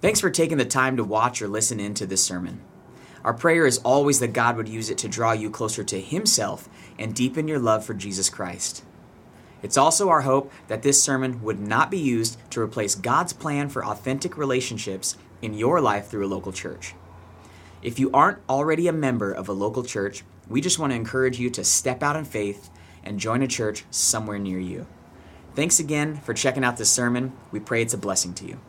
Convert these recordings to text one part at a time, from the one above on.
Thanks for taking the time to watch or listen in to this sermon. Our prayer is always that God would use it to draw you closer to Himself and deepen your love for Jesus Christ. It's also our hope that this sermon would not be used to replace God's plan for authentic relationships in your life through a local church. If you aren't already a member of a local church, we just want to encourage you to step out in faith and join a church somewhere near you. Thanks again for checking out this sermon. We pray it's a blessing to you.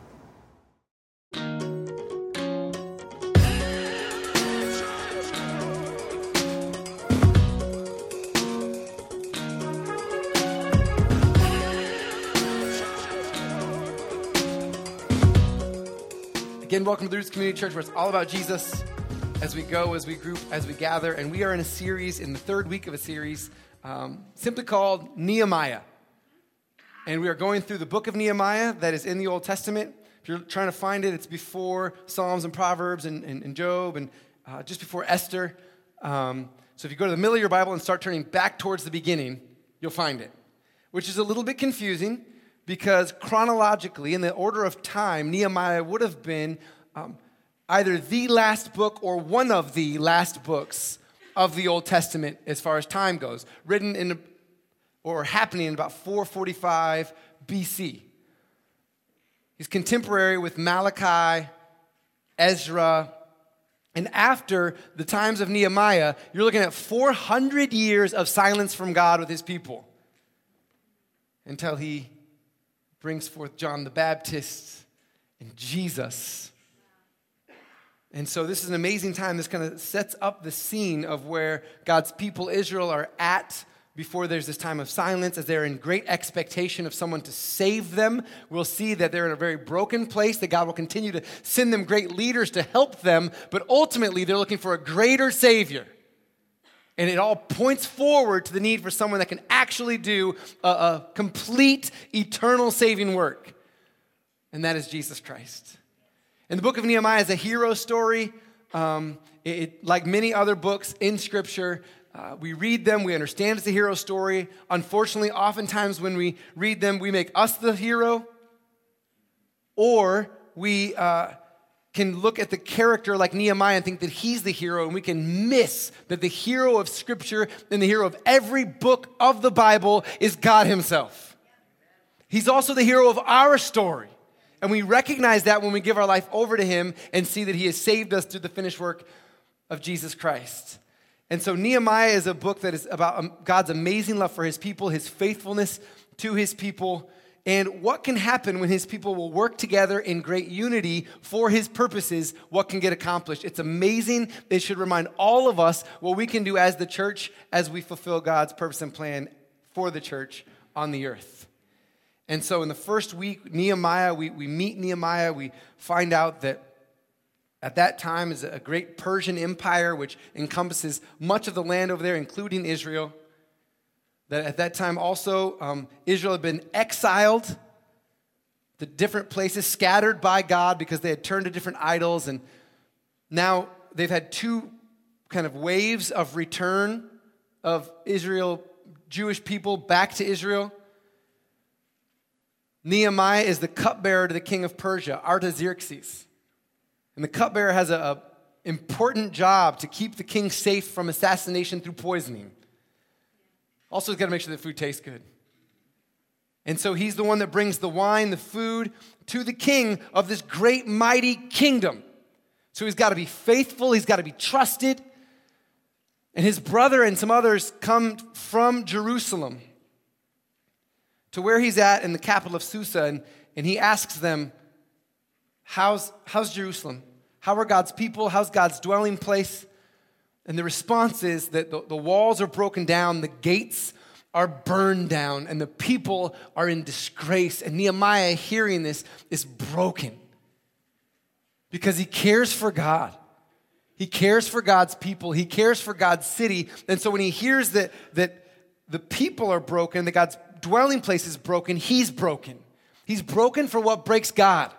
Welcome to the Roots Community Church, where it's all about Jesus as we go, as we group, as we gather. And we are in a series, in the third week of a series, um, simply called Nehemiah. And we are going through the book of Nehemiah that is in the Old Testament. If you're trying to find it, it's before Psalms and Proverbs and, and, and Job and uh, just before Esther. Um, so if you go to the middle of your Bible and start turning back towards the beginning, you'll find it, which is a little bit confusing because chronologically, in the order of time, Nehemiah would have been um, either the last book or one of the last books of the Old Testament as far as time goes, written in or happening in about 445 BC. He's contemporary with Malachi, Ezra, and after the times of Nehemiah, you're looking at 400 years of silence from God with his people until he brings forth John the Baptist and Jesus. And so this is an amazing time. This kind of sets up the scene of where God's people, Israel, are at before there's this time of silence, as they're in great expectation of someone to save them. We'll see that they're in a very broken place, that God will continue to send them great leaders to help them, but ultimately they're looking for a greater Savior. And it all points forward to the need for someone that can actually do a, a complete, eternal saving work. And that is Jesus Christ. And the book of Nehemiah is a hero story. Um, it, it, like many other books in Scripture, uh, we read them, we understand it's a hero story. Unfortunately, oftentimes when we read them, we make us the hero, or we uh, can look at the character like Nehemiah and think that he's the hero, and we can miss that the hero of Scripture and the hero of every book of the Bible is God Himself. He's also the hero of our story. And we recognize that when we give our life over to Him and see that He has saved us through the finished work of Jesus Christ. And so, Nehemiah is a book that is about um, God's amazing love for His people, His faithfulness to His people, and what can happen when his people will work together in great unity for his purposes, what can get accomplished. It's amazing. It should remind all of us what we can do as the church as we fulfill God's purpose and plan for the church on the earth. And so in the first week, Nehemiah, we, we meet Nehemiah, we find out that at that time is a great Persian empire which encompasses much of the land over there, including Israel that at that time also um, Israel had been exiled to different places, scattered by God because they had turned to different idols. And now they've had two kind of waves of return of Israel, Jewish people back to Israel. Nehemiah is the cupbearer to the king of Persia, Artaxerxes. And the cupbearer has an important job to keep the king safe from assassination through poisoning. Also, he's got to make sure the food tastes good. And so he's the one that brings the wine, the food to the king of this great, mighty kingdom. So he's got to be faithful, he's got to be trusted. And his brother and some others come from Jerusalem to where he's at in the capital of Susa, and, and he asks them, how's, how's Jerusalem? How are God's people? How's God's dwelling place? And the response is that the, the walls are broken down, the gates are burned down, and the people are in disgrace. And Nehemiah, hearing this, is broken because he cares for God. He cares for God's people. He cares for God's city. And so when he hears that, that the people are broken, that God's dwelling place is broken, he's broken. He's broken for what breaks God.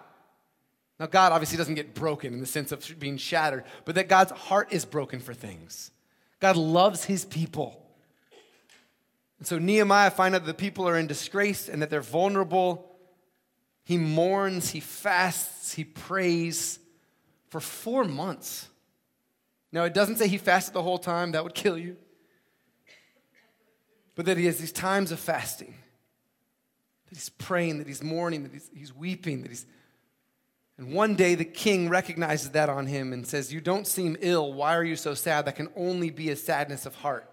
Now, God obviously doesn't get broken in the sense of being shattered, but that God's heart is broken for things. God loves his people. And so Nehemiah finds out that the people are in disgrace and that they're vulnerable. He mourns, he fasts, he prays for four months. Now, it doesn't say he fasted the whole time, that would kill you. But that he has these times of fasting, that he's praying, that he's mourning, that he's, he's weeping, that he's. And one day the king recognizes that on him and says, You don't seem ill. Why are you so sad? That can only be a sadness of heart.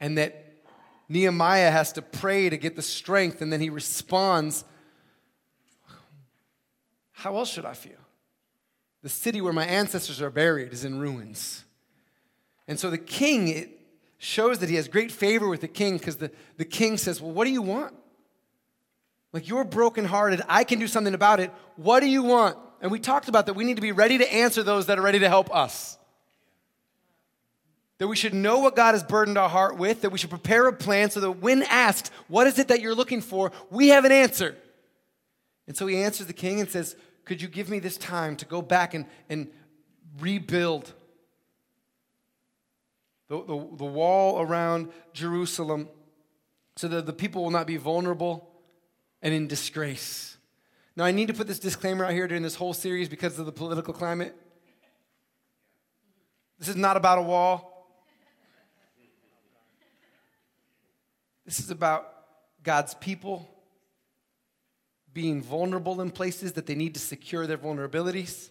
And that Nehemiah has to pray to get the strength, and then he responds, How else should I feel? The city where my ancestors are buried is in ruins. And so the king, it shows that he has great favor with the king because the, the king says, Well, what do you want? Like, you're brokenhearted. I can do something about it. What do you want? And we talked about that we need to be ready to answer those that are ready to help us. That we should know what God has burdened our heart with, that we should prepare a plan so that when asked, What is it that you're looking for? we have an answer. And so he answers the king and says, Could you give me this time to go back and, and rebuild the, the, the wall around Jerusalem so that the people will not be vulnerable and in disgrace? Now, I need to put this disclaimer out here during this whole series because of the political climate. This is not about a wall. This is about God's people being vulnerable in places that they need to secure their vulnerabilities,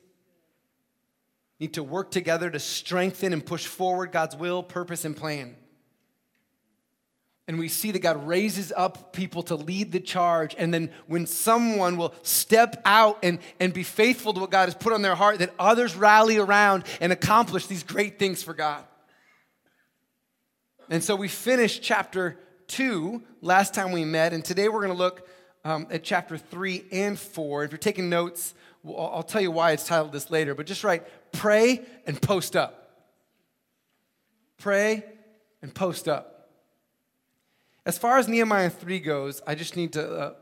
need to work together to strengthen and push forward God's will, purpose, and plan. And we see that God raises up people to lead the charge. And then when someone will step out and, and be faithful to what God has put on their heart, that others rally around and accomplish these great things for God. And so we finished chapter 2 last time we met, and today we're going to look um, at chapter 3 and 4. If you're taking notes, well, I'll tell you why it's titled this later, but just write pray and post up. Pray and post up. As far as Nehemiah 3 goes, I just need to uh,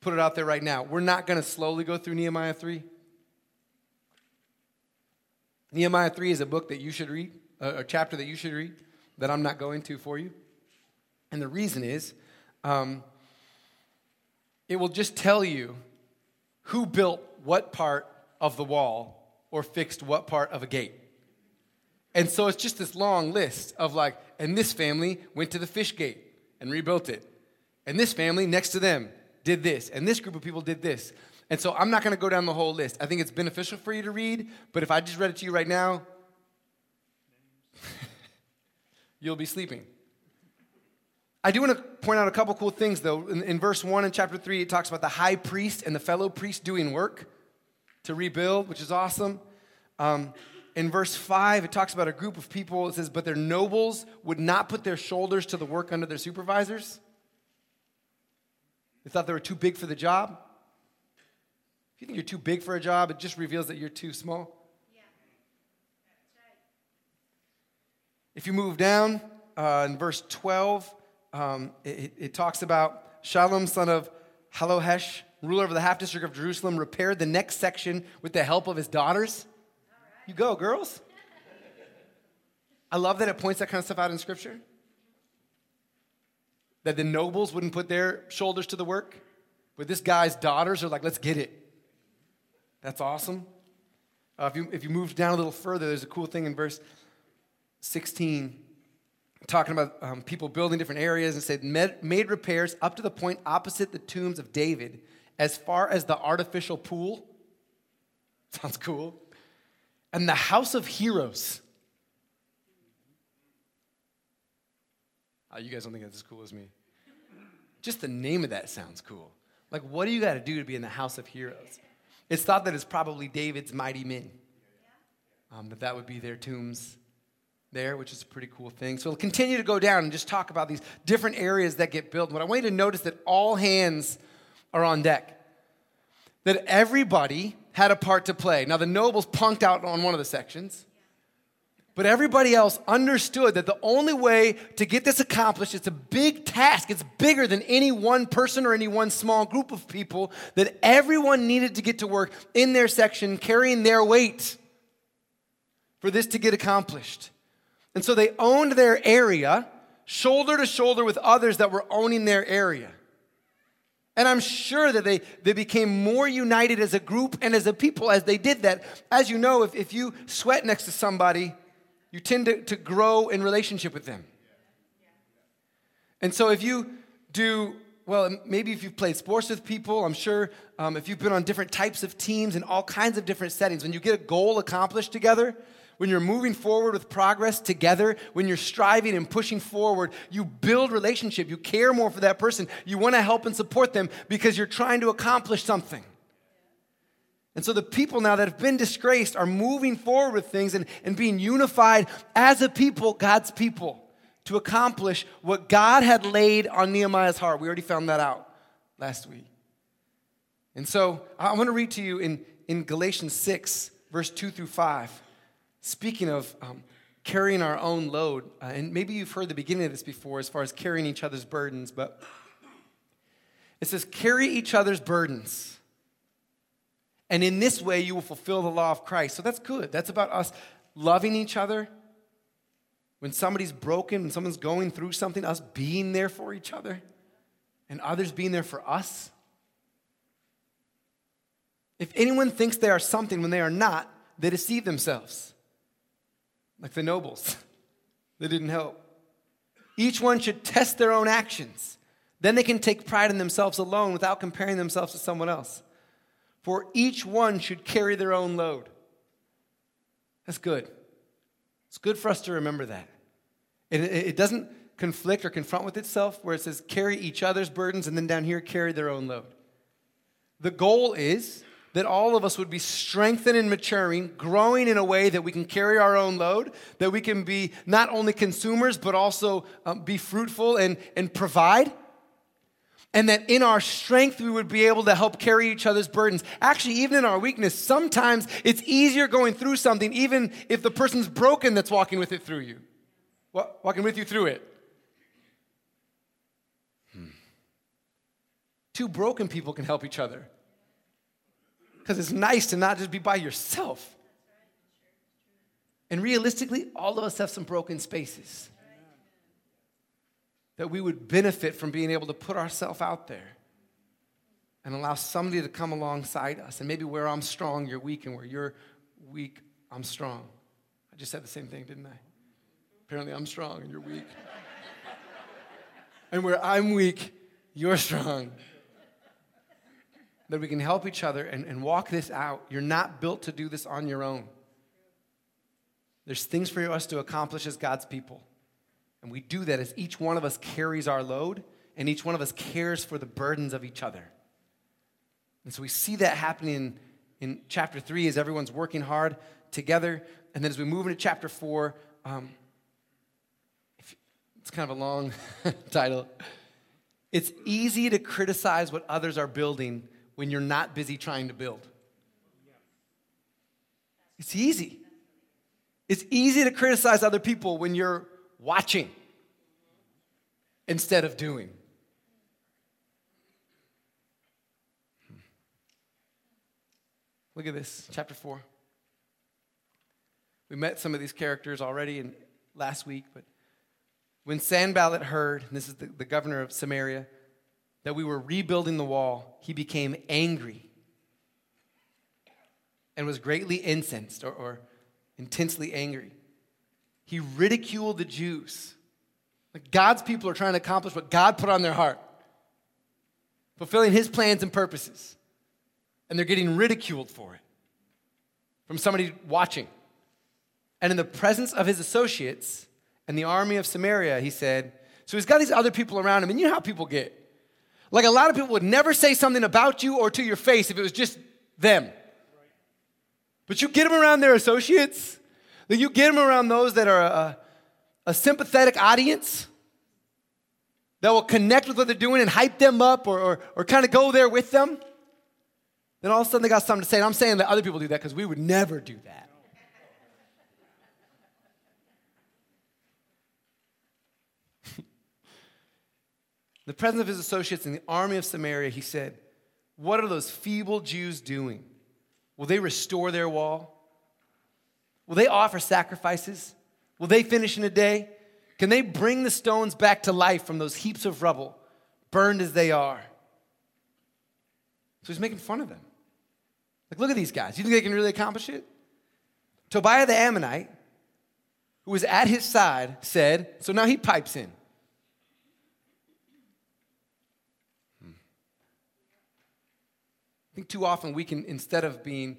put it out there right now. We're not going to slowly go through Nehemiah 3. Nehemiah 3 is a book that you should read, a chapter that you should read, that I'm not going to for you. And the reason is um, it will just tell you who built what part of the wall or fixed what part of a gate. And so it's just this long list of like, and this family went to the fish gate and rebuilt it. And this family next to them did this. And this group of people did this. And so I'm not going to go down the whole list. I think it's beneficial for you to read, but if I just read it to you right now, you'll be sleeping. I do want to point out a couple cool things, though. In, in, verse 1 in chapter 3, it talks about the high priest and the fellow priest doing work to rebuild, which is awesome. Um, in verse 5, it talks about a group of people. It says, But their nobles would not put their shoulders to the work under their supervisors. They thought they were too big for the job. If you think you're too big for a job, it just reveals that you're too small. Yeah. Right. If you move down uh, in verse 12, um, it, it, talks about Shallum, son of Hallohesh, ruler of the half district of Jerusalem, repaired the next section with the help of his daughters. You go, girls. I love that it points that kind of stuff out in Scripture. That the nobles wouldn't put their shoulders to the work, but this guy's daughters are like, let's get it. That's awesome. Uh, if, you, if you move down a little further, there's a cool thing in verse 16 talking about um, people building different areas and said made repairs up to the point opposite the tombs of David as far as the artificial pool. Sounds cool. And the house of heroes. Oh, you guys don't think that's as cool as me. Just the name of that sounds cool. Like, what do you got to do to be in the house of heroes? It's thought that it's probably David's mighty men. Um, that that would be their tombs there, which is a pretty cool thing. So we'll continue to go down and just talk about these different areas that get built. What I want you to notice that all hands are on deck. That everybody had a part to play. Now the nobles punked out on one of the sections. But everybody else understood that the only way to get this accomplished, it's a big task. It's bigger than any one person or any one small group of people, that everyone needed to get to work in their section, carrying their weight for this to get accomplished. And so they owned their area shoulder to shoulder with others that were owning their area. And I'm sure that they, they became more united as a group and as a people as they did that. As you know, if, if you sweat next to somebody, you tend to, to grow in relationship with them. And so if you do, well, maybe if you've played sports with people, I'm sure um, if you've been on different types of teams in all kinds of different settings, when you get a goal accomplished together, when you're moving forward with progress together, when you're striving and pushing forward, you build relationship. You care more for that person. You want to help and support them because you're trying to accomplish something. And so the people now that have been disgraced are moving forward with things and, and being unified as a people, God's people to accomplish what God had laid on Nehemiah's heart. We already found that out last week. And so I want to read to you in, in Galatians 6, verse 2 through 5, speaking of um, carrying our own load. Uh, and maybe you've heard the beginning of this before as far as carrying each other's burdens, but it says, carry each other's burdens. And in this way, you will fulfill the law of Christ. So that's good. That's about us loving each other when somebody's broken, when someone's going through something, us being there for each other and others being there for us. If anyone thinks they are something when they are not, they deceive themselves. Like the nobles, they didn't help. Each one should test their own actions. Then they can take pride in themselves alone without comparing themselves to someone else. For each one should carry their own load. That's good. It's good for us to remember that. It, it doesn't conflict or confront with itself, where it says carry each other's burdens, and then down here, carry their own load. The goal is that all of us would be strengthened and maturing, growing in a way that we can carry our own load, that we can be not only consumers, but also um, be fruitful and, and provide and that in our strength we would be able to help carry each other's burdens. Actually, even in our weakness, sometimes it's easier going through something, even if the person's broken that's walking with it through you, walking with you through it. Hmm. Two broken people can help each other because it's nice to not just be by yourself. And realistically, all of us have some broken spaces that we would benefit from being able to put ourselves out there and allow somebody to come alongside us. And maybe where I'm strong, you're weak, and where you're weak, I'm strong. I just said the same thing, didn't I? Apparently, I'm strong and you're weak. and where I'm weak, you're strong. That we can help each other and, and walk this out. You're not built to do this on your own. There's things for us to accomplish as God's people. And we do that as each one of us carries our load and each one of us cares for the burdens of each other. And so we see that happening in, chapter three as everyone's working hard together. And then as we move into chapter four, um, it's kind of a long title. It's easy to criticize what others are building when you're not busy trying to build. It's easy. It's easy to criticize other people when you're watching instead of doing. Look at this, chapter 4. We met some of these characters already in last week, but when Sanballat heard, this is the, the governor of Samaria, that we were rebuilding the wall, he became angry and was greatly incensed or, or intensely angry. He ridiculed the Jews. Like God's people are trying to accomplish what God put on their heart, fulfilling his plans and purposes. And they're getting ridiculed for it from somebody watching. And in the presence of his associates and the army of Samaria, he said, So he's got these other people around him, and you know how people get. Like a lot of people would never say something about you or to your face if it was just them. But you get them around their associates, you get them around those that are a, a sympathetic audience that will connect with what they're doing and hype them up or, or, or kind of go there with them, then all of a sudden they got something to say. And I'm saying that other people do that because we would never do that. The presence of his associates in the army of Samaria, he said, What are those feeble Jews doing? Will they restore their wall? Will they offer sacrifices? Will they finish in a day? Can they bring the stones back to life from those heaps of rubble, burned as they are? So he's making fun of them. Like, look at these guys. You think they can really accomplish it? Tobiah the Ammonite, who was at his side, said, so now he pipes in. Hmm. I think too often we can, instead of being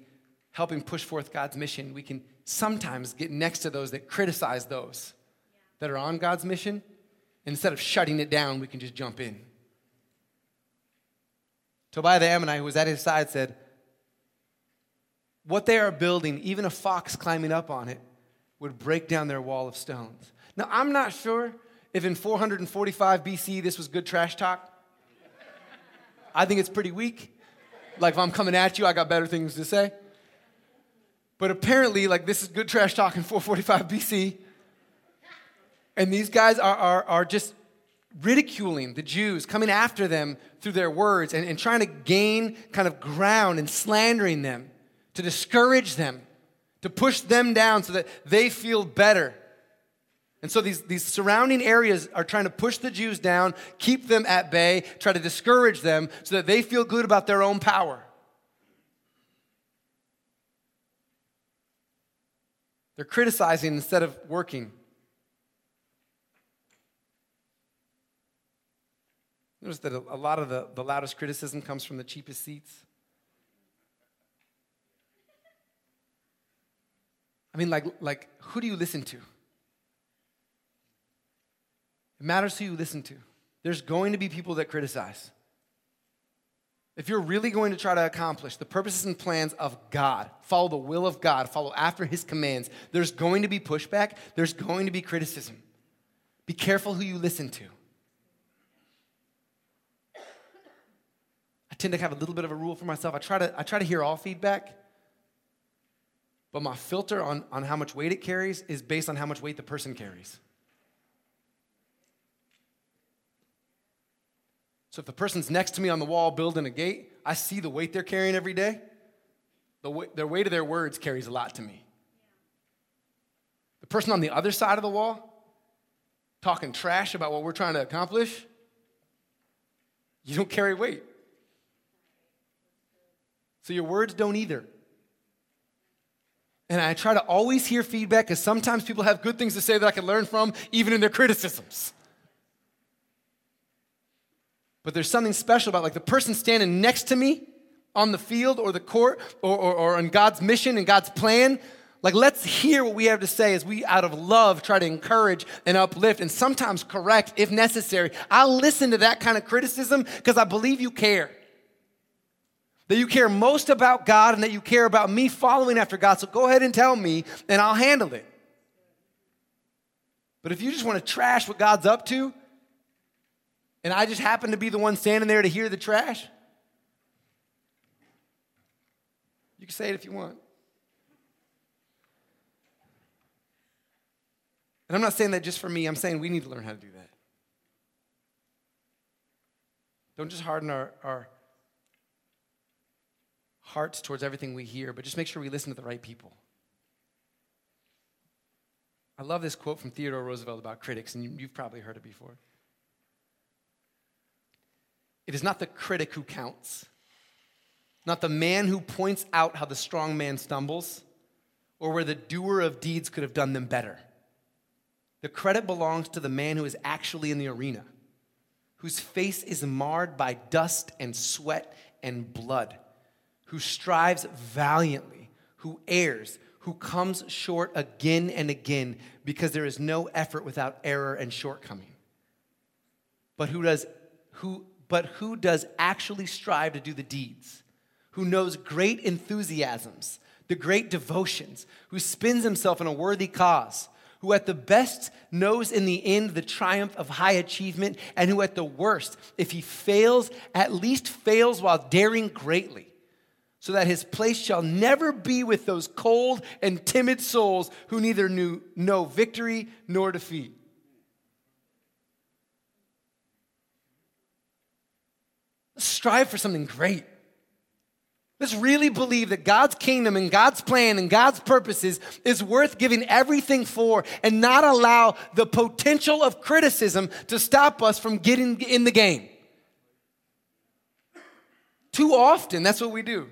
helping push forth God's mission, we can sometimes get next to those that criticize those that are on God's mission. Instead of shutting it down, we can just jump in. Tobiah the Ammonite, who was at his side, said, What they are building, even a fox climbing up on it, would break down their wall of stones. Now, I'm not sure if in 445 BC this was good trash talk. I think it's pretty weak. Like, if I'm coming at you, I got better things to say. But apparently, like, this is good trash talk in 445 BC. And these guys are, are, are just ridiculing the Jews, coming after them through their words and, and trying to gain kind of ground and slandering them, to discourage them, to push them down so that they feel better. And so these, these surrounding areas are trying to push the Jews down, keep them at bay, try to discourage them so that they feel good about their own power. They're criticizing instead of working. Notice that a, lot of the, the loudest criticism comes from the cheapest seats. I mean, like, like who do you listen to? It matters who you listen to. There's going to be people that criticize. If you're really going to try to accomplish the purposes and plans of God, follow the will of God, follow after His commands, there's going to be pushback, there's going to be criticism. Be careful who you listen to. I tend to have a little bit of a rule for myself. I try to, I try to hear all feedback, but my filter on, on how much weight it carries is based on how much weight the person carries. So if the person's next to me on the wall building a gate, I see the weight they're carrying every day. The weight, their weight of their words carries a lot to me. The person on the other side of the wall, talking trash about what we're trying to accomplish, you don't carry weight. So your words don't either. And I try to always hear feedback because sometimes people have good things to say that I can learn from, even in their criticisms. But there's something special about like the person standing next to me on the field or the court or, or, or on God's mission and God's plan. Like, let's hear what we have to say as we, out of love, try to encourage and uplift and sometimes correct if necessary. I'll listen to that kind of criticism because I believe you care that you care most about God and that you care about me following after God. So go ahead and tell me, and I'll handle it. But if you just want to trash what God's up to, and I just happen to be the one standing there to hear the trash, you can say it if you want. And I'm not saying that just for me, I'm saying we need to learn how to do that. Don't just harden our, our hearts towards everything we hear, but just make sure we listen to the right people. I love this quote from Theodore Roosevelt about critics, and you've probably heard it before. It is not the critic who counts, not the man who points out how the strong man stumbles, or where the doer of deeds could have done them better. The credit belongs to the man who is actually in the arena, whose face is marred by dust and sweat and blood who strives valiantly, who errs, who comes short again and again because there is no effort without error and shortcoming. But who does who but who does actually strive to do the deeds? Who knows great enthusiasms, the great devotions, who spends himself in a worthy cause, who at the best knows in the end the triumph of high achievement, and who at the worst, if he fails, at least fails while daring greatly so that his place shall never be with those cold and timid souls who neither knew know victory nor defeat. Strive for something great. Let's really believe that God's kingdom and God's plan and God's purposes is worth giving everything for and not allow the potential of criticism to stop us from getting in the game. Too often, that's what we do.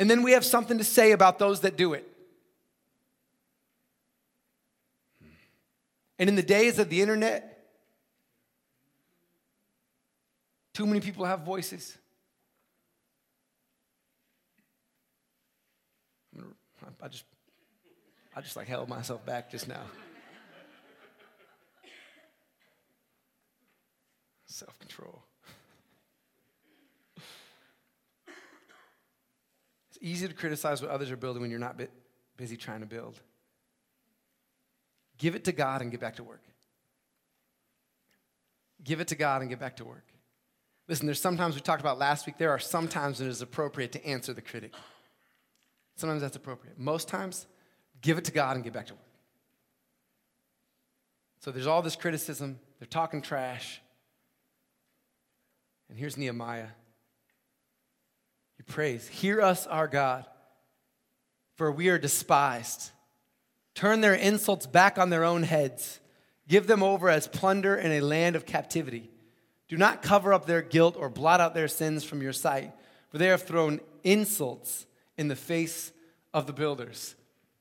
And then we have something to say about those that do it. And in the days of the internet, too many people have voices. I just, I just like held myself back just now. Self control. It's easy to criticize what others are building when you're not busy trying to build. Give it to God and get back to work. Give it to God and get back to work. Listen, there's sometimes we talked about last week, there are sometimes it is appropriate to answer the critic. Sometimes that's appropriate. Most times, give it to God and get back to work. So there's all this criticism, they're talking trash. And here's Nehemiah. He prays, Hear us, our God, for we are despised. Turn their insults back on their own heads. Give them over as plunder in a land of captivity. Do not cover up their guilt or blot out their sins from your sight, for they have thrown insults in the face of the builders.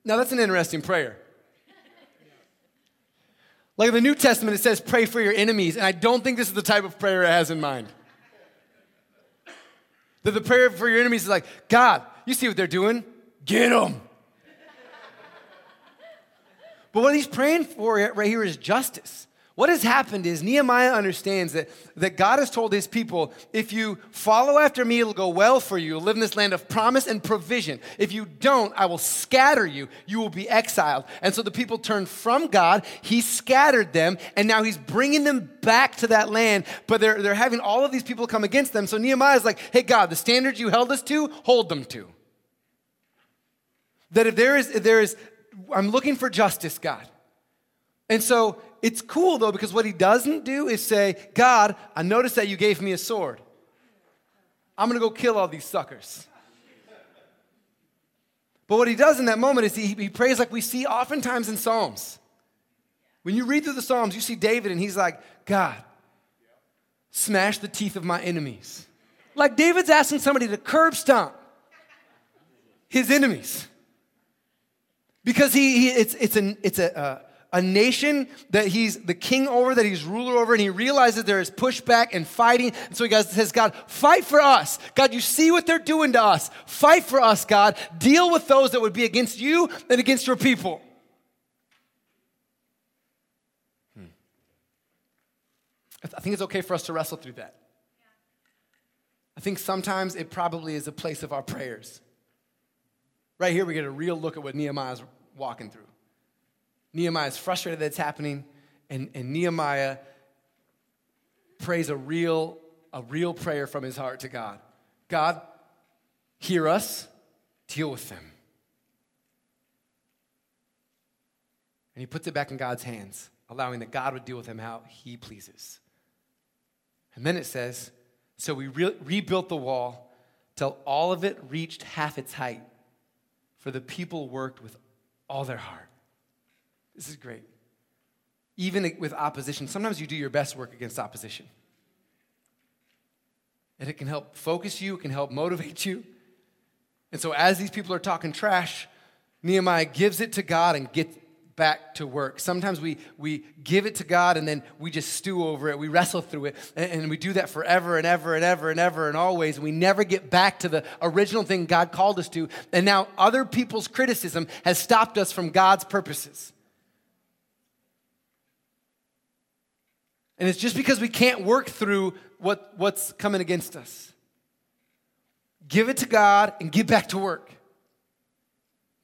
Now, that's an interesting prayer. Like in the New Testament, it says, pray for your enemies, and I don't think this is the type of prayer it has in mind. That the prayer for your enemies is like, God, you see what they're doing? Get them. but what he's praying for right here is justice. What has happened is Nehemiah understands that, that God has told his people, if you follow after me, it'll go well for you. You'll live in this land of promise and provision. If you don't, I will scatter you. You will be exiled. And so the people turned from God. He scattered them, and now he's bringing them back to that land. But they're, they're having all of these people come against them. So Nehemiah is like, hey, God, the standards you held us to, hold them to. That if there is, if there is I'm looking for justice, God. And so it's cool though, because what he doesn't do is say, God, I noticed that you gave me a sword. I'm gonna go kill all these suckers. But what he does in that moment is he, he prays like we see oftentimes in Psalms. When you read through the Psalms, you see David and he's like, God, smash the teeth of my enemies. Like David's asking somebody to curb stomp his enemies. Because he, he it's, it's, an, it's a, uh, a nation that he's the king over, that he's ruler over, and he realizes there is pushback and fighting. And so he says, God, fight for us. God, you see what they're doing to us. Fight for us, God. Deal with those that would be against you and against your people. Hmm. I think it's okay for us to wrestle through that. I think sometimes it probably is a place of our prayers. Right here, we get a real look at what Nehemiah is walking through. Nehemiah is frustrated that it's happening, and, and Nehemiah prays a real, a real prayer from his heart to God. God, hear us, deal with them. And he puts it back in God's hands, allowing that God would deal with him how he pleases. And then it says, So we re- rebuilt the wall till all of it reached half its height, for the people worked with all their heart. This is great. Even with opposition, sometimes you do your best work against opposition. And it can help focus you, it can help motivate you. And so, as these people are talking trash, Nehemiah gives it to God and gets back to work. Sometimes we, we give it to God and then we just stew over it. We wrestle through it. And, and, we do that forever and ever and ever and ever and always. And we never get back to the original thing God called us to. And now other people's criticism has stopped us from God's purposes. And it's just because we can't work through what, what's coming against us. Give it to God and get back to work.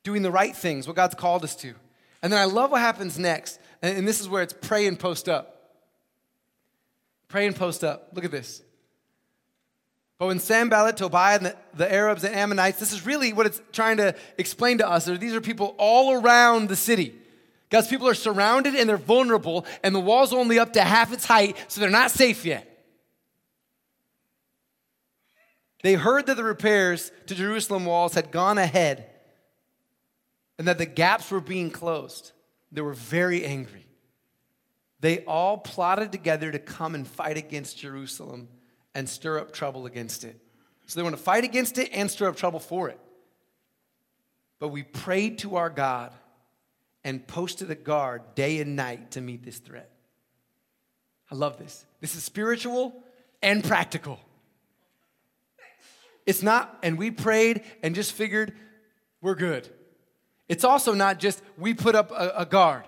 Doing the right things, what God's called us to. And then I love what happens next. And, this is where it's pray and post up. Pray and post up. Look at this. But when Sanballat, Tobiah, and the, the, Arabs and Ammonites, this is really what it's trying to explain to us. These are people all around the city. God's people are surrounded and they're vulnerable, and the wall's only up to half its height, so they're not safe yet. They heard that the repairs to Jerusalem walls had gone ahead and that the gaps were being closed. They were very angry. They all plotted together to come and fight against Jerusalem and stir up trouble against it. So they want to fight against it and stir up trouble for it. But we prayed to our God and posted a guard day and night to meet this threat. I love this. This is spiritual and practical. It's not, and we prayed and just figured we're good. It's also not just we put up a, a guard,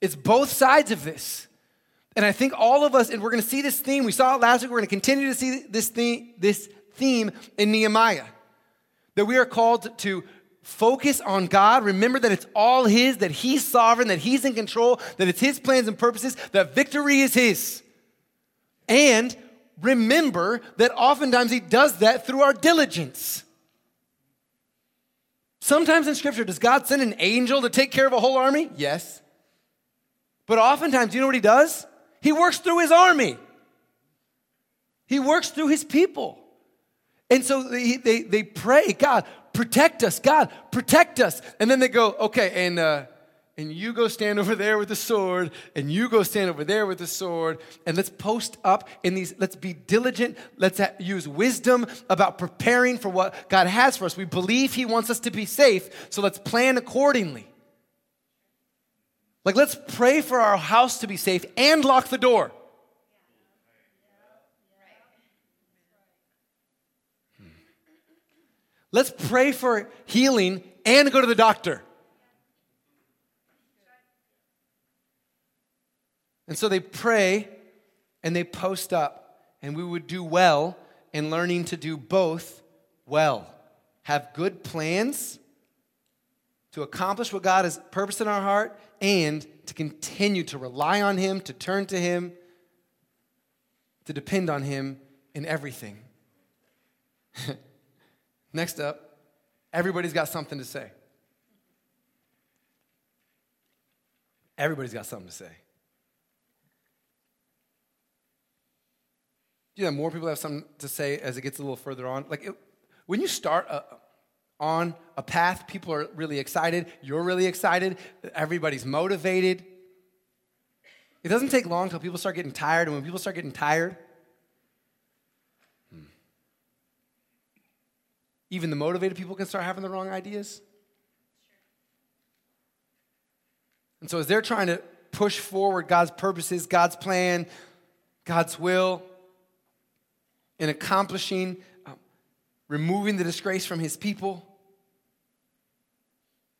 it's both sides of this. And I think all of us, and we're going to see this theme. We saw it last week. We're going to continue to see this theme, this theme in Nehemiah. That we are called to focus on God. Remember that it's all His, that He's sovereign, that He's in control, that it's His plans and purposes, that victory is His. And remember that oftentimes He does that through our diligence. Sometimes in Scripture, does God send an angel to take care of a whole army? Yes. But oftentimes, you know what He does? He works through His army, He works through His people. And so they, they, they pray, God, protect us, God, protect us. And then they go, okay, and uh, and you go stand over there with the sword, and you go stand over there with the sword, and let's post up in these, let's be diligent, let's use wisdom about preparing for what God has for us. We believe He wants us to be safe, so let's plan accordingly. Like, let's pray for our house to be safe and lock the door. Let's pray for healing and go to the doctor. And so they pray and they post up, and we would do well in learning to do both well. Have good plans to accomplish what God has purposed in our heart and to continue to rely on Him, to turn to Him, to depend on Him in everything. Next up, everybody's got something to say. Everybody's got something to say. you know, more people have something to say as it gets a little further on. Like, it, when you start a, on a path, people are really excited. You're really excited. Everybody's motivated. It doesn't take long until people start getting tired. And when people start getting tired, even the motivated people can start having the wrong ideas. And so, as they're trying to push forward God's purposes, God's plan, God's will, in accomplishing, um, removing the disgrace from his people.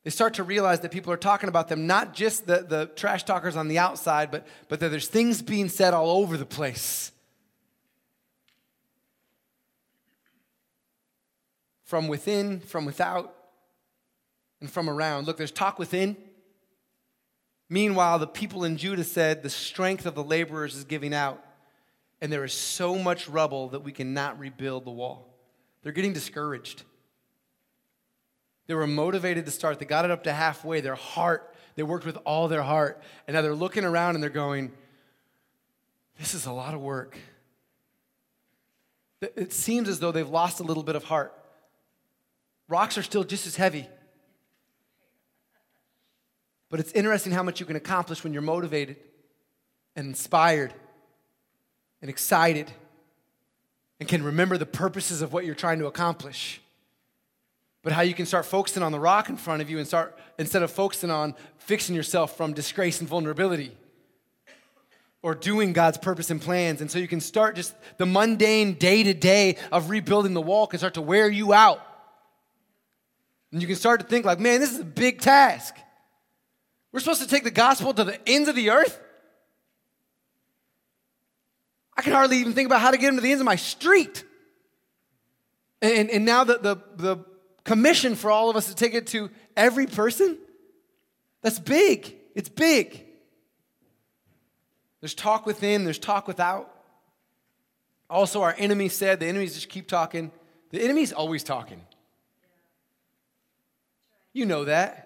They start to realize that people are talking about them, not just the, the trash talkers on the outside, but, but that there's things being said all over the place. From within, from without, and from around. Look, there's talk within. Meanwhile, the people in Judah said, The strength of the laborers is giving out and there is so much rubble that we cannot rebuild the wall. They're getting discouraged. They were motivated to start. They got it up to halfway. Their heart, they worked with all their heart. And now they're looking around and they're going, This is a lot of work. It seems as though they've lost a little bit of heart. Rocks are still just as heavy. But it's interesting how much you can accomplish when you're motivated and inspired and excited and can remember the purposes of what you're trying to accomplish. But how you can start focusing on the rock in front of you and start, instead of focusing on fixing yourself from disgrace and vulnerability or doing God's purpose and plans. And so you can start just the mundane day to day of rebuilding the wall can start to wear you out. And you can start to think, like, man, this is a big task. We're supposed to take the gospel to the ends of the earth? I can hardly even think about how to get them to the ends of my street. And, and now the, the, the commission for all of us to take it to every person, that's big. It's big. There's talk within, there's talk without. Also, our enemy said, the enemies just keep talking. The enemy's always talking. You know that.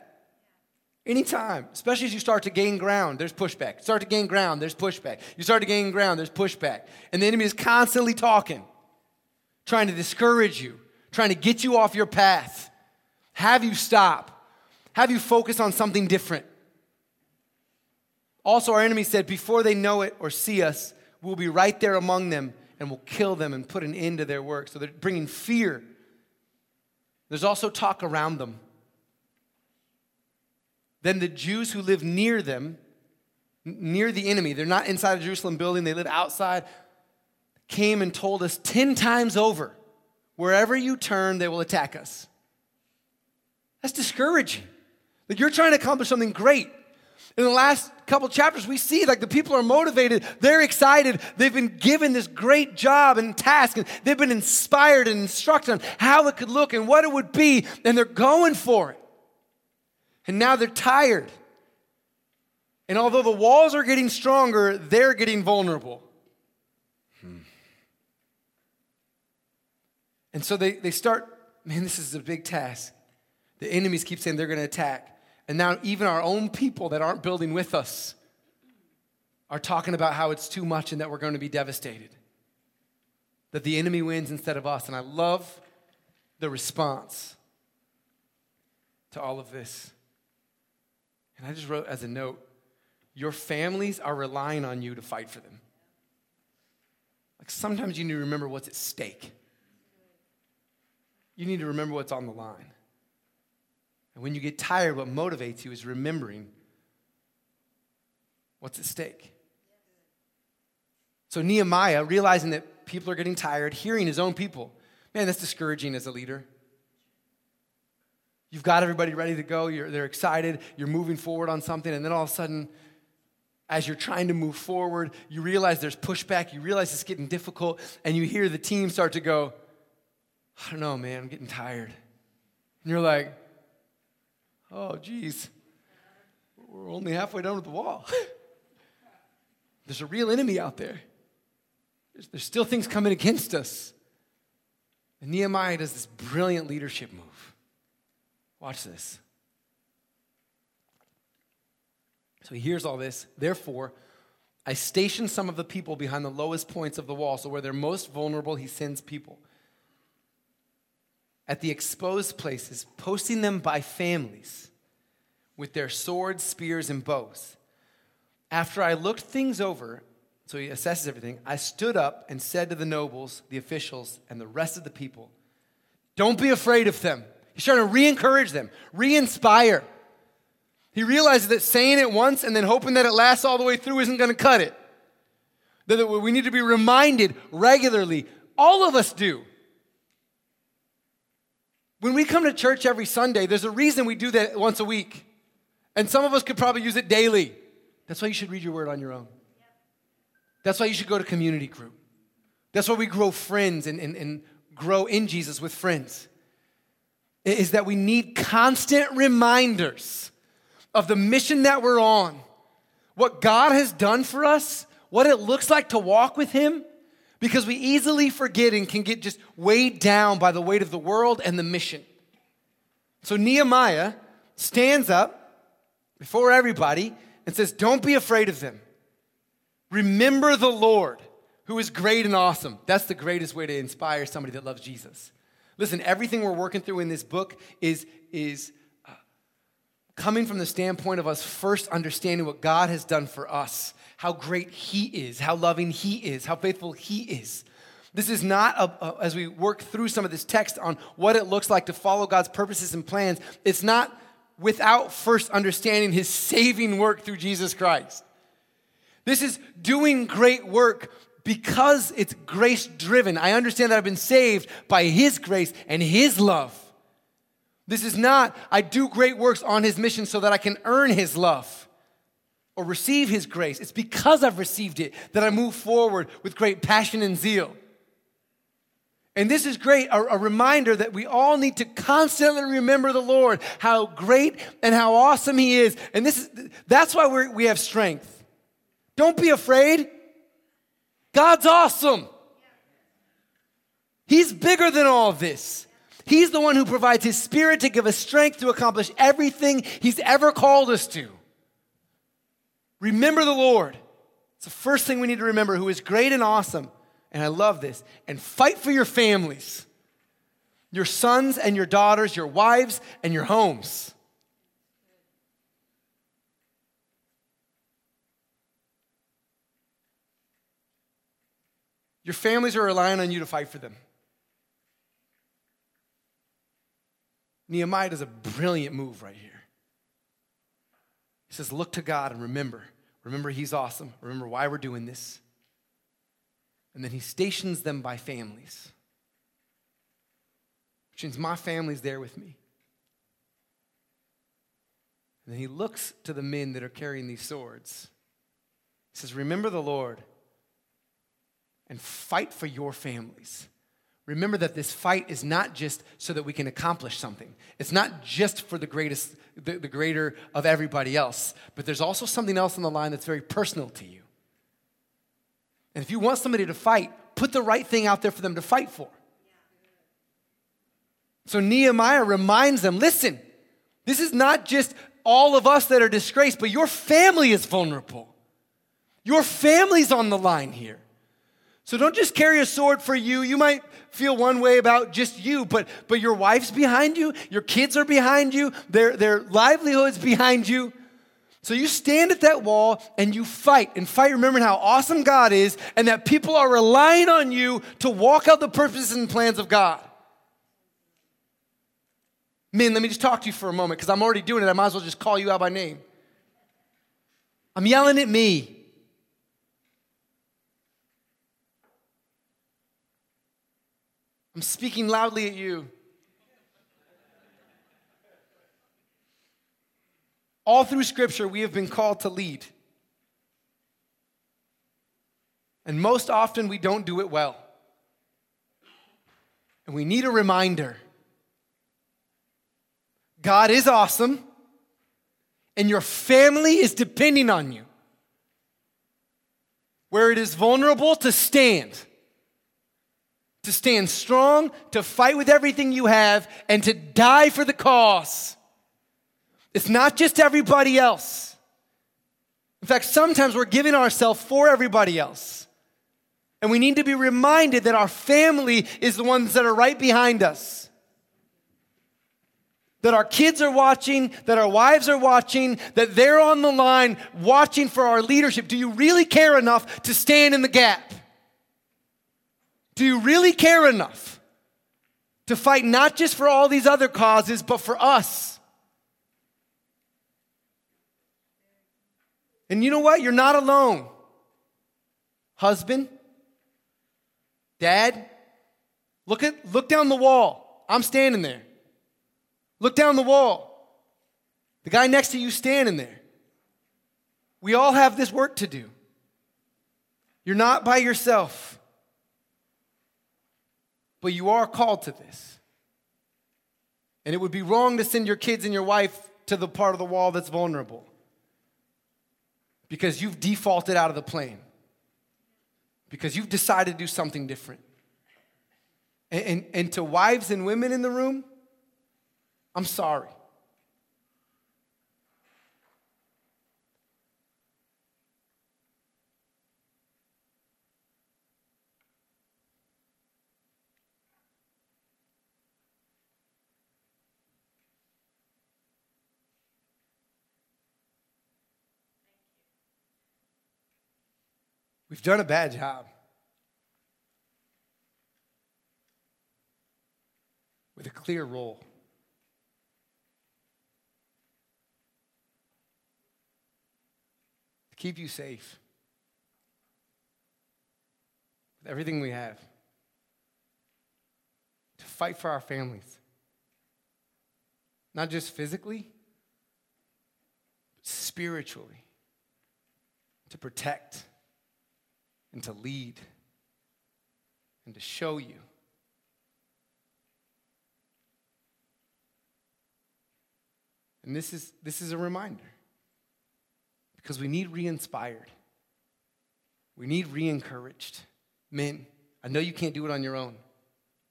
Anytime, especially as you start to gain ground, there's pushback. Start to gain ground, there's pushback. You start to gain ground, there's pushback. And the enemy is constantly talking, trying to discourage you, trying to get you off your path, have you stop, have you focus on something different. Also, our enemy said, before they know it or see us, we'll be right there among them and we'll kill them and put an end to their work. So they're bringing fear. There's also talk around them. Then the Jews who live near them, near the enemy, they're not inside a Jerusalem building, they live outside, came and told us 10 times over wherever you turn, they will attack us. That's discouraging. Like you're trying to accomplish something great. In the last couple chapters, we see like the people are motivated, they're excited, they've been given this great job and task, and they've been inspired and instructed on how it could look and what it would be, and they're going for it. And now they're tired. And although the walls are getting stronger, they're getting vulnerable. Hmm. And so they, they start, man, this is a big task. The enemies keep saying they're going to attack. And now, even our own people that aren't building with us are talking about how it's too much and that we're going to be devastated. That the enemy wins instead of us. And I love the response to all of this. And I just wrote as a note your families are relying on you to fight for them. Like sometimes you need to remember what's at stake, you need to remember what's on the line. And when you get tired, what motivates you is remembering what's at stake. So Nehemiah, realizing that people are getting tired, hearing his own people, man, that's discouraging as a leader. You've got everybody ready to go, you're, they're excited, you're moving forward on something, and then all of a sudden, as you're trying to move forward, you realize there's pushback, you realize it's getting difficult, and you hear the team start to go, I don't know, man, I'm getting tired. And you're like, oh, geez, we're only halfway down with the wall. there's a real enemy out there. There's, there's still things coming against us. And Nehemiah does this brilliant leadership move. Watch this. So he hears all this. Therefore, I station some of the people behind the lowest points of the wall. So where they're most vulnerable, he sends people at the exposed places, posting them by families with their swords, spears, and bows. After I looked things over, so he assesses everything, I stood up and said to the nobles, the officials, and the rest of the people, Don't be afraid of them. He's trying to re encourage them, re inspire. He realizes that saying it once and then hoping that it lasts all the way through isn't going to cut it. That we need to be reminded regularly. All of us do. When we come to church every Sunday, there's a reason we do that once a week. And some of us could probably use it daily. That's why you should read your word on your own. That's why you should go to community group. That's why we grow friends and, and, and grow in Jesus with friends. Is that we need constant reminders of the mission that we're on, what God has done for us, what it looks like to walk with Him, because we easily forget and can get just weighed down by the weight of the world and the mission. So Nehemiah stands up before everybody and says, Don't be afraid of them. Remember the Lord, who is great and awesome. That's the greatest way to inspire somebody that loves Jesus. Listen, everything we're working through in this book is, is uh, coming from the standpoint of us first understanding what God has done for us how great He is, how loving He is, how faithful He is. This is not, a, a, as we work through some of this text on what it looks like to follow God's purposes and plans, it's not without first understanding His saving work through Jesus Christ. This is doing great work because it's grace driven. I understand that I've been saved by His grace and His love. This is not, I do great works on His mission so that I can earn His love or receive His grace. It's because I've received it that I move forward with great passion and zeal. And this is great, a, a, reminder that we all need to constantly remember the Lord, how great and how awesome He is. And this is, that's why we we have strength. Don't be afraid. God's awesome. He's bigger than all of this. He's the one who provides His Spirit to give us strength to accomplish everything He's ever called us to. Remember the Lord. It's the first thing we need to remember, who is great and awesome. And I love this. And fight for your families, your sons and your daughters, your wives and your homes. Your families are relying on you to fight for them. Nehemiah does a brilliant move right here. He says, Look to God and remember. Remember, He's awesome. Remember why we're doing this. And then He stations them by families, which means my family's there with me. And then He looks to the men that are carrying these swords. He says, Remember the Lord and fight for your families. Remember that this fight is not just so that we can accomplish something. It's not just for the greatest, the, the, greater of everybody else, but there's also something else on the line that's very personal to you. And if you want somebody to fight, put the right thing out there for them to fight for. So Nehemiah reminds them listen, this is not just all of us that are disgraced, but your family is vulnerable. Your family's on the line here. So don't just carry a sword for you. You might feel one way about just you, but, but your wife's behind you, your kids are behind you, their, their livelihood's behind you. So you stand at that wall and you fight and fight, remembering how awesome God is and that people are relying on you to walk out the purposes and plans of God. Men, let me just talk to you for a moment because I'm already doing it. I might as well just call you out by name. I'm yelling at me. I'm speaking loudly at you. All through Scripture, we have been called to lead. And most often, we don't do it well. And we need a reminder God is awesome, and your family is depending on you. Where it is vulnerable, to stand to stand strong, to fight with everything you have, and to die for the cause. It's not just everybody else. In fact, sometimes we're giving ourselves for everybody else. And we need to be reminded that our family is the ones that are right behind us. That our kids are watching, that our wives are watching, that they're on the line watching for our leadership. Do you really care enough to stand in the gap? Do you really care enough to fight not just for all these other causes, but for us? And you know what? You're not alone. Husband, dad, look at look down the wall. I'm standing there. Look down the wall. The guy next to you standing there. We all have this work to do. You're not by yourself. But you are called to this. And it would be wrong to send your kids and your wife to the part of the wall that's vulnerable because you've defaulted out of the plane, because you've decided to do something different. And, and, and to wives and women in the room, I'm sorry. We've done a bad job. With a clear role. To keep you safe. With everything we have. To fight for our families. Not just physically, but spiritually. To protect and to lead and to show you. And this is, this is a reminder because we need re inspired. We need re encouraged. Men, I know you can't do it on your own.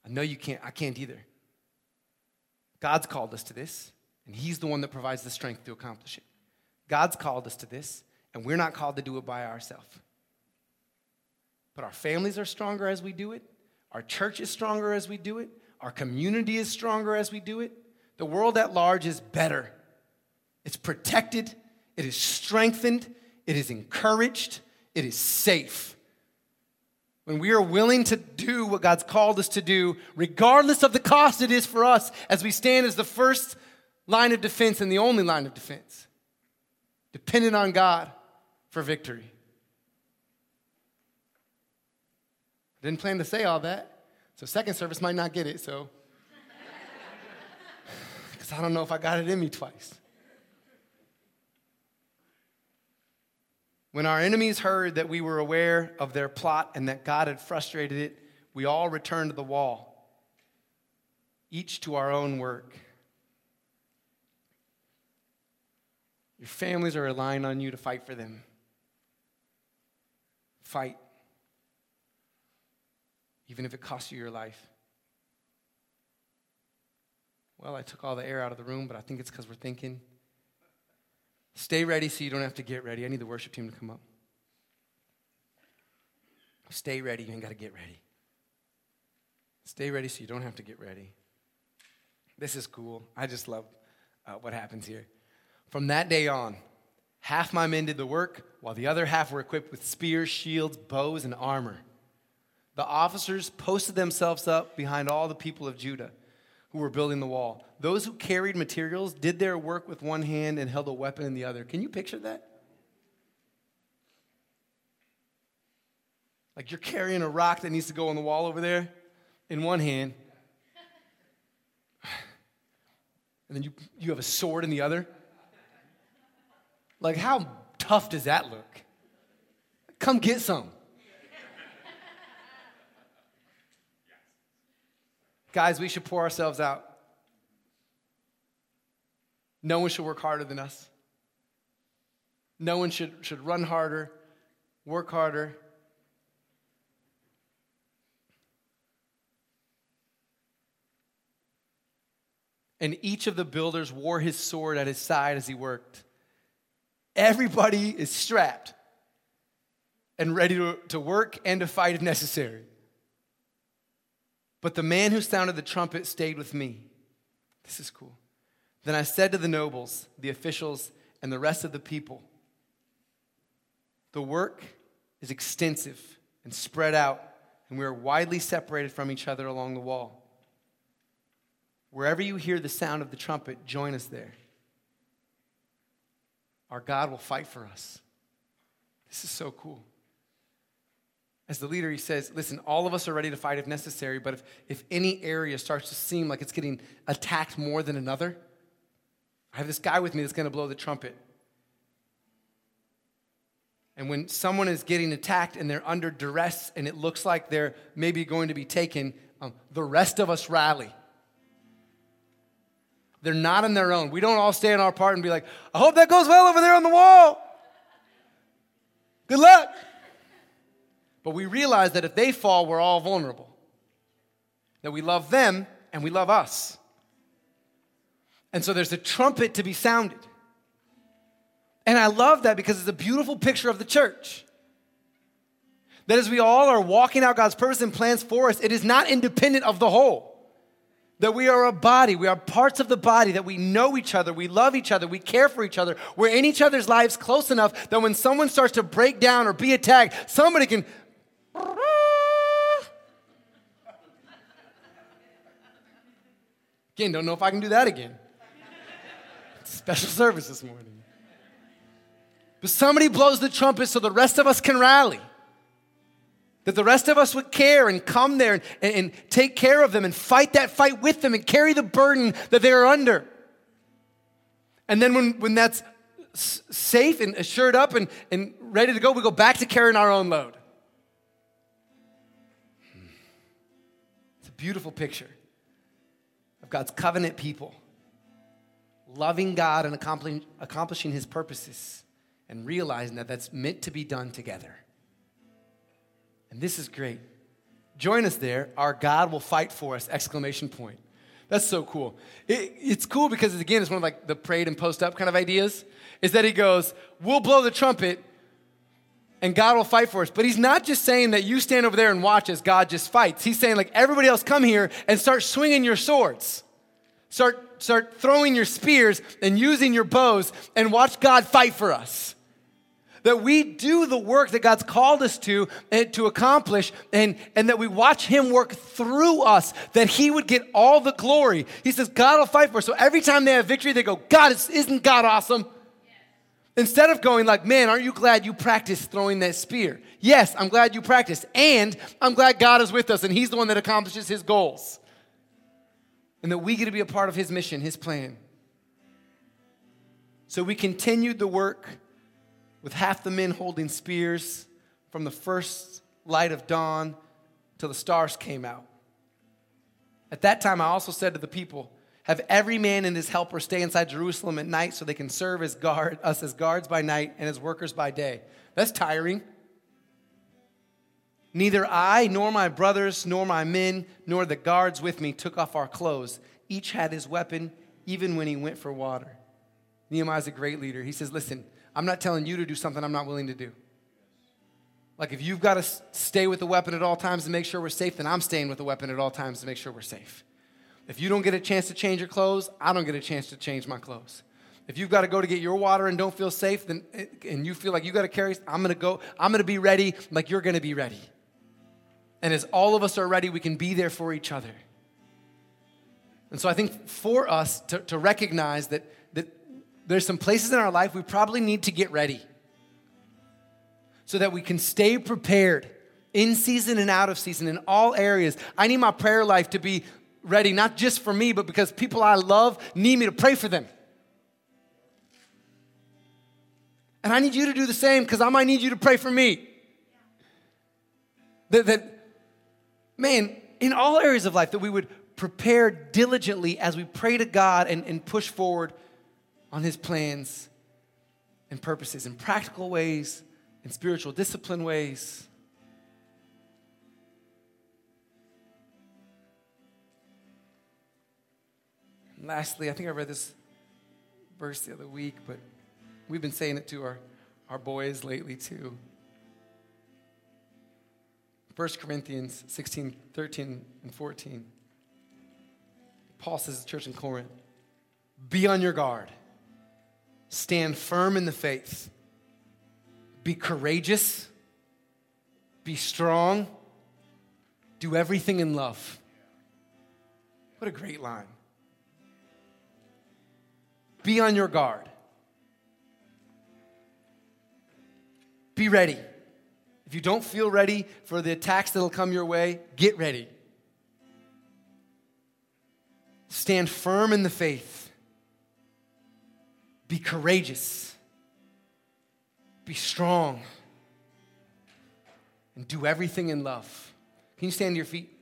I know you can't. I can't either. God's called us to this, and He's the one that provides the strength to accomplish it. God's called us to this, and we're not called to do it by ourselves. But our families are stronger as we do it. Our church is stronger as we do it. Our community is stronger as we do it. The world at large is better. It's protected, it is strengthened, it is encouraged, it is safe when we are willing to do what God's called us to do, regardless of the cost it is for us, as we stand as the first line of defense and the only line of defense, dependent on God for victory. I didn't plan to say all that, so second service might not get it, so. Because I don't know if I got it in me twice. When our enemies heard that we were aware of their plot and that God had frustrated it, we all returned to the wall, each to our own work. Your families are relying on you to fight for them. Fight, even if it costs you your life. Well, I took all the air out of the room, but I think it's because we're thinking. Stay ready so you don't have to get ready. I need the worship team to come up. Stay ready, you ain't got to get ready. Stay ready so you don't have to get ready. This is cool. I just love uh, what happens here. From that day on, half my men did the work, while the other half were equipped with spears, shields, bows, and armor. The officers posted themselves up behind all the people of Judah who were building the wall. Those who carried materials did their work with one hand and held a weapon in the other. Can you picture that? Like you're carrying a rock that needs to go on the wall over there in one hand, and then you, you have a sword in the other. Like, how tough does that look? Come get some. Guys, we should pour ourselves out. No one should work harder than us. No one should, should run harder, work harder. And each of the builders wore his sword at his side as he worked. Everybody is strapped and ready to, to work and to fight if necessary. But the man who sounded the trumpet stayed with me. This is cool. Then I said to the nobles, the officials, and the rest of the people, The work is extensive and spread out, and we are widely separated from each other along the wall. Wherever you hear the sound of the trumpet, join us there. Our God will fight for us. This is so cool. As the leader, he says, Listen, all of us are ready to fight if necessary, but if, if any area starts to seem like it's getting attacked more than another, I have this guy with me that's going to blow the trumpet. And when someone is getting attacked and they're under duress and it looks like they're maybe going to be taken, um, the rest of us rally. They're not on their own. We don't all stay in our part and be like, I hope that goes well over there on the wall. Good luck. But we realize that if they fall, we're all vulnerable. That we love them and we love us. And so there's a trumpet to be sounded. And I love that because it's a beautiful picture of the church. That as we all are walking out God's purpose and plans for us, it is not independent of the whole. That we are a body, we are parts of the body, that we know each other, we love each other, we care for each other. We're in each other's lives close enough that when someone starts to break down or be attacked, somebody can Again, don't know if I can do that again. Special service this morning. But somebody blows the trumpet so the rest of us can rally. That the rest of us would care and come there and, and, take care of them and fight that fight with them and carry the burden that they're under. And then when, when that's safe and assured up and, and ready to go, we go back to carrying our own load. Beautiful picture of God's covenant people, loving God and accomplishing, his purposes, and realizing that that's meant to be done together. And this is great. Join us there. Our God will fight for us! Exclamation point. That's so cool. It, it's cool because again, it's one of like the prayed and post up kind of ideas. Is that he goes, "We'll blow the trumpet, and God will fight for us. But he's not just saying that you stand over there and watch as God just fights. He's saying, like, everybody else come here and start swinging your swords. Start, start throwing your spears and using your bows and watch God fight for us. that we do the work that God's called us to and to accomplish, and, and that we watch Him work through us, that He would get all the glory. He says, God will fight for us. So every time they have victory, they go, God, isn't God awesome? Instead of going like, man, aren't you glad you practiced throwing that spear? Yes, I'm glad you practiced. And I'm glad God is with us and He's the one that accomplishes His goals. And that we get to be a part of His mission, His plan. So we continued the work with half the men holding spears from the first light of dawn till the stars came out. At that time, I also said to the people, have every man and his helper stay inside Jerusalem at night so they can serve as guard, us as guards by night and as workers by day. That's tiring. Neither I, nor my brothers, nor my men, nor the guards with me took off our clothes. Each had his weapon, even when he went for water. Nehemiah's a great leader. He says, Listen, I'm not telling you to do something I'm not willing to do. Like, if you've got to stay with the weapon at all times to make sure we're safe, then I'm staying with the weapon at all times to make sure we're safe. If you don't get a chance to change your clothes, I don't get a chance to change my clothes. If you've got to go to get your water and don't feel safe, then eh, and you feel like you got to carry, I'm gonna go. I'm gonna be ready, like you're gonna be ready. And as all of us are ready, we can be there for each other. And so I think for us to, to recognize that, that there's some places in our life we probably need to get ready so that we can stay prepared in season and out of season in all areas. I need my prayer life to be ready, not just for me, but because people I love need me to pray for them. And I need you to do the same because I might need you to pray for me. That, that, man, in all areas of life, that we would prepare diligently as we pray to God and, and push forward on His plans and purposes in practical ways, in spiritual discipline ways. Lastly, I think I read this verse the other week, but we've been saying it to our, our boys lately too. 1 Corinthians 16, 13, and 14. Paul says to the church in Corinth, be on your guard. Stand firm in the faith. Be courageous. Be strong. Do everything in love. What a great line. Be on your guard. Be ready. If you don't feel ready for the attacks that'll come your way, get ready. Stand firm in the faith. Be courageous. Be strong. And do everything in love. Can you stand to your feet?